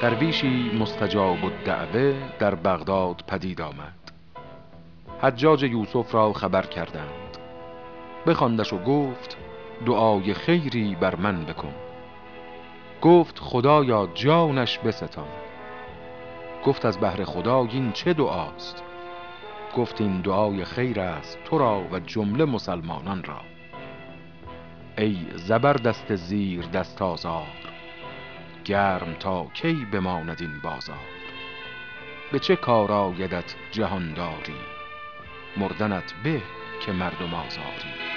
درویشی مستجاب الدعوه در بغداد پدید آمد. حجاج یوسف را خبر کردند. بخواندش و گفت دعای خیری بر من بکن. گفت خدایا جانش بستان. گفت از بهر خدا این چه دعاست؟ گفت این دعای خیر است تو را و جمله مسلمانان را. ای زبردست زیر دست آزار گرم تا کی بماند این بازار؟ به چه کار آیدت جهانداری؟ مردنت به که مردم آزاری؟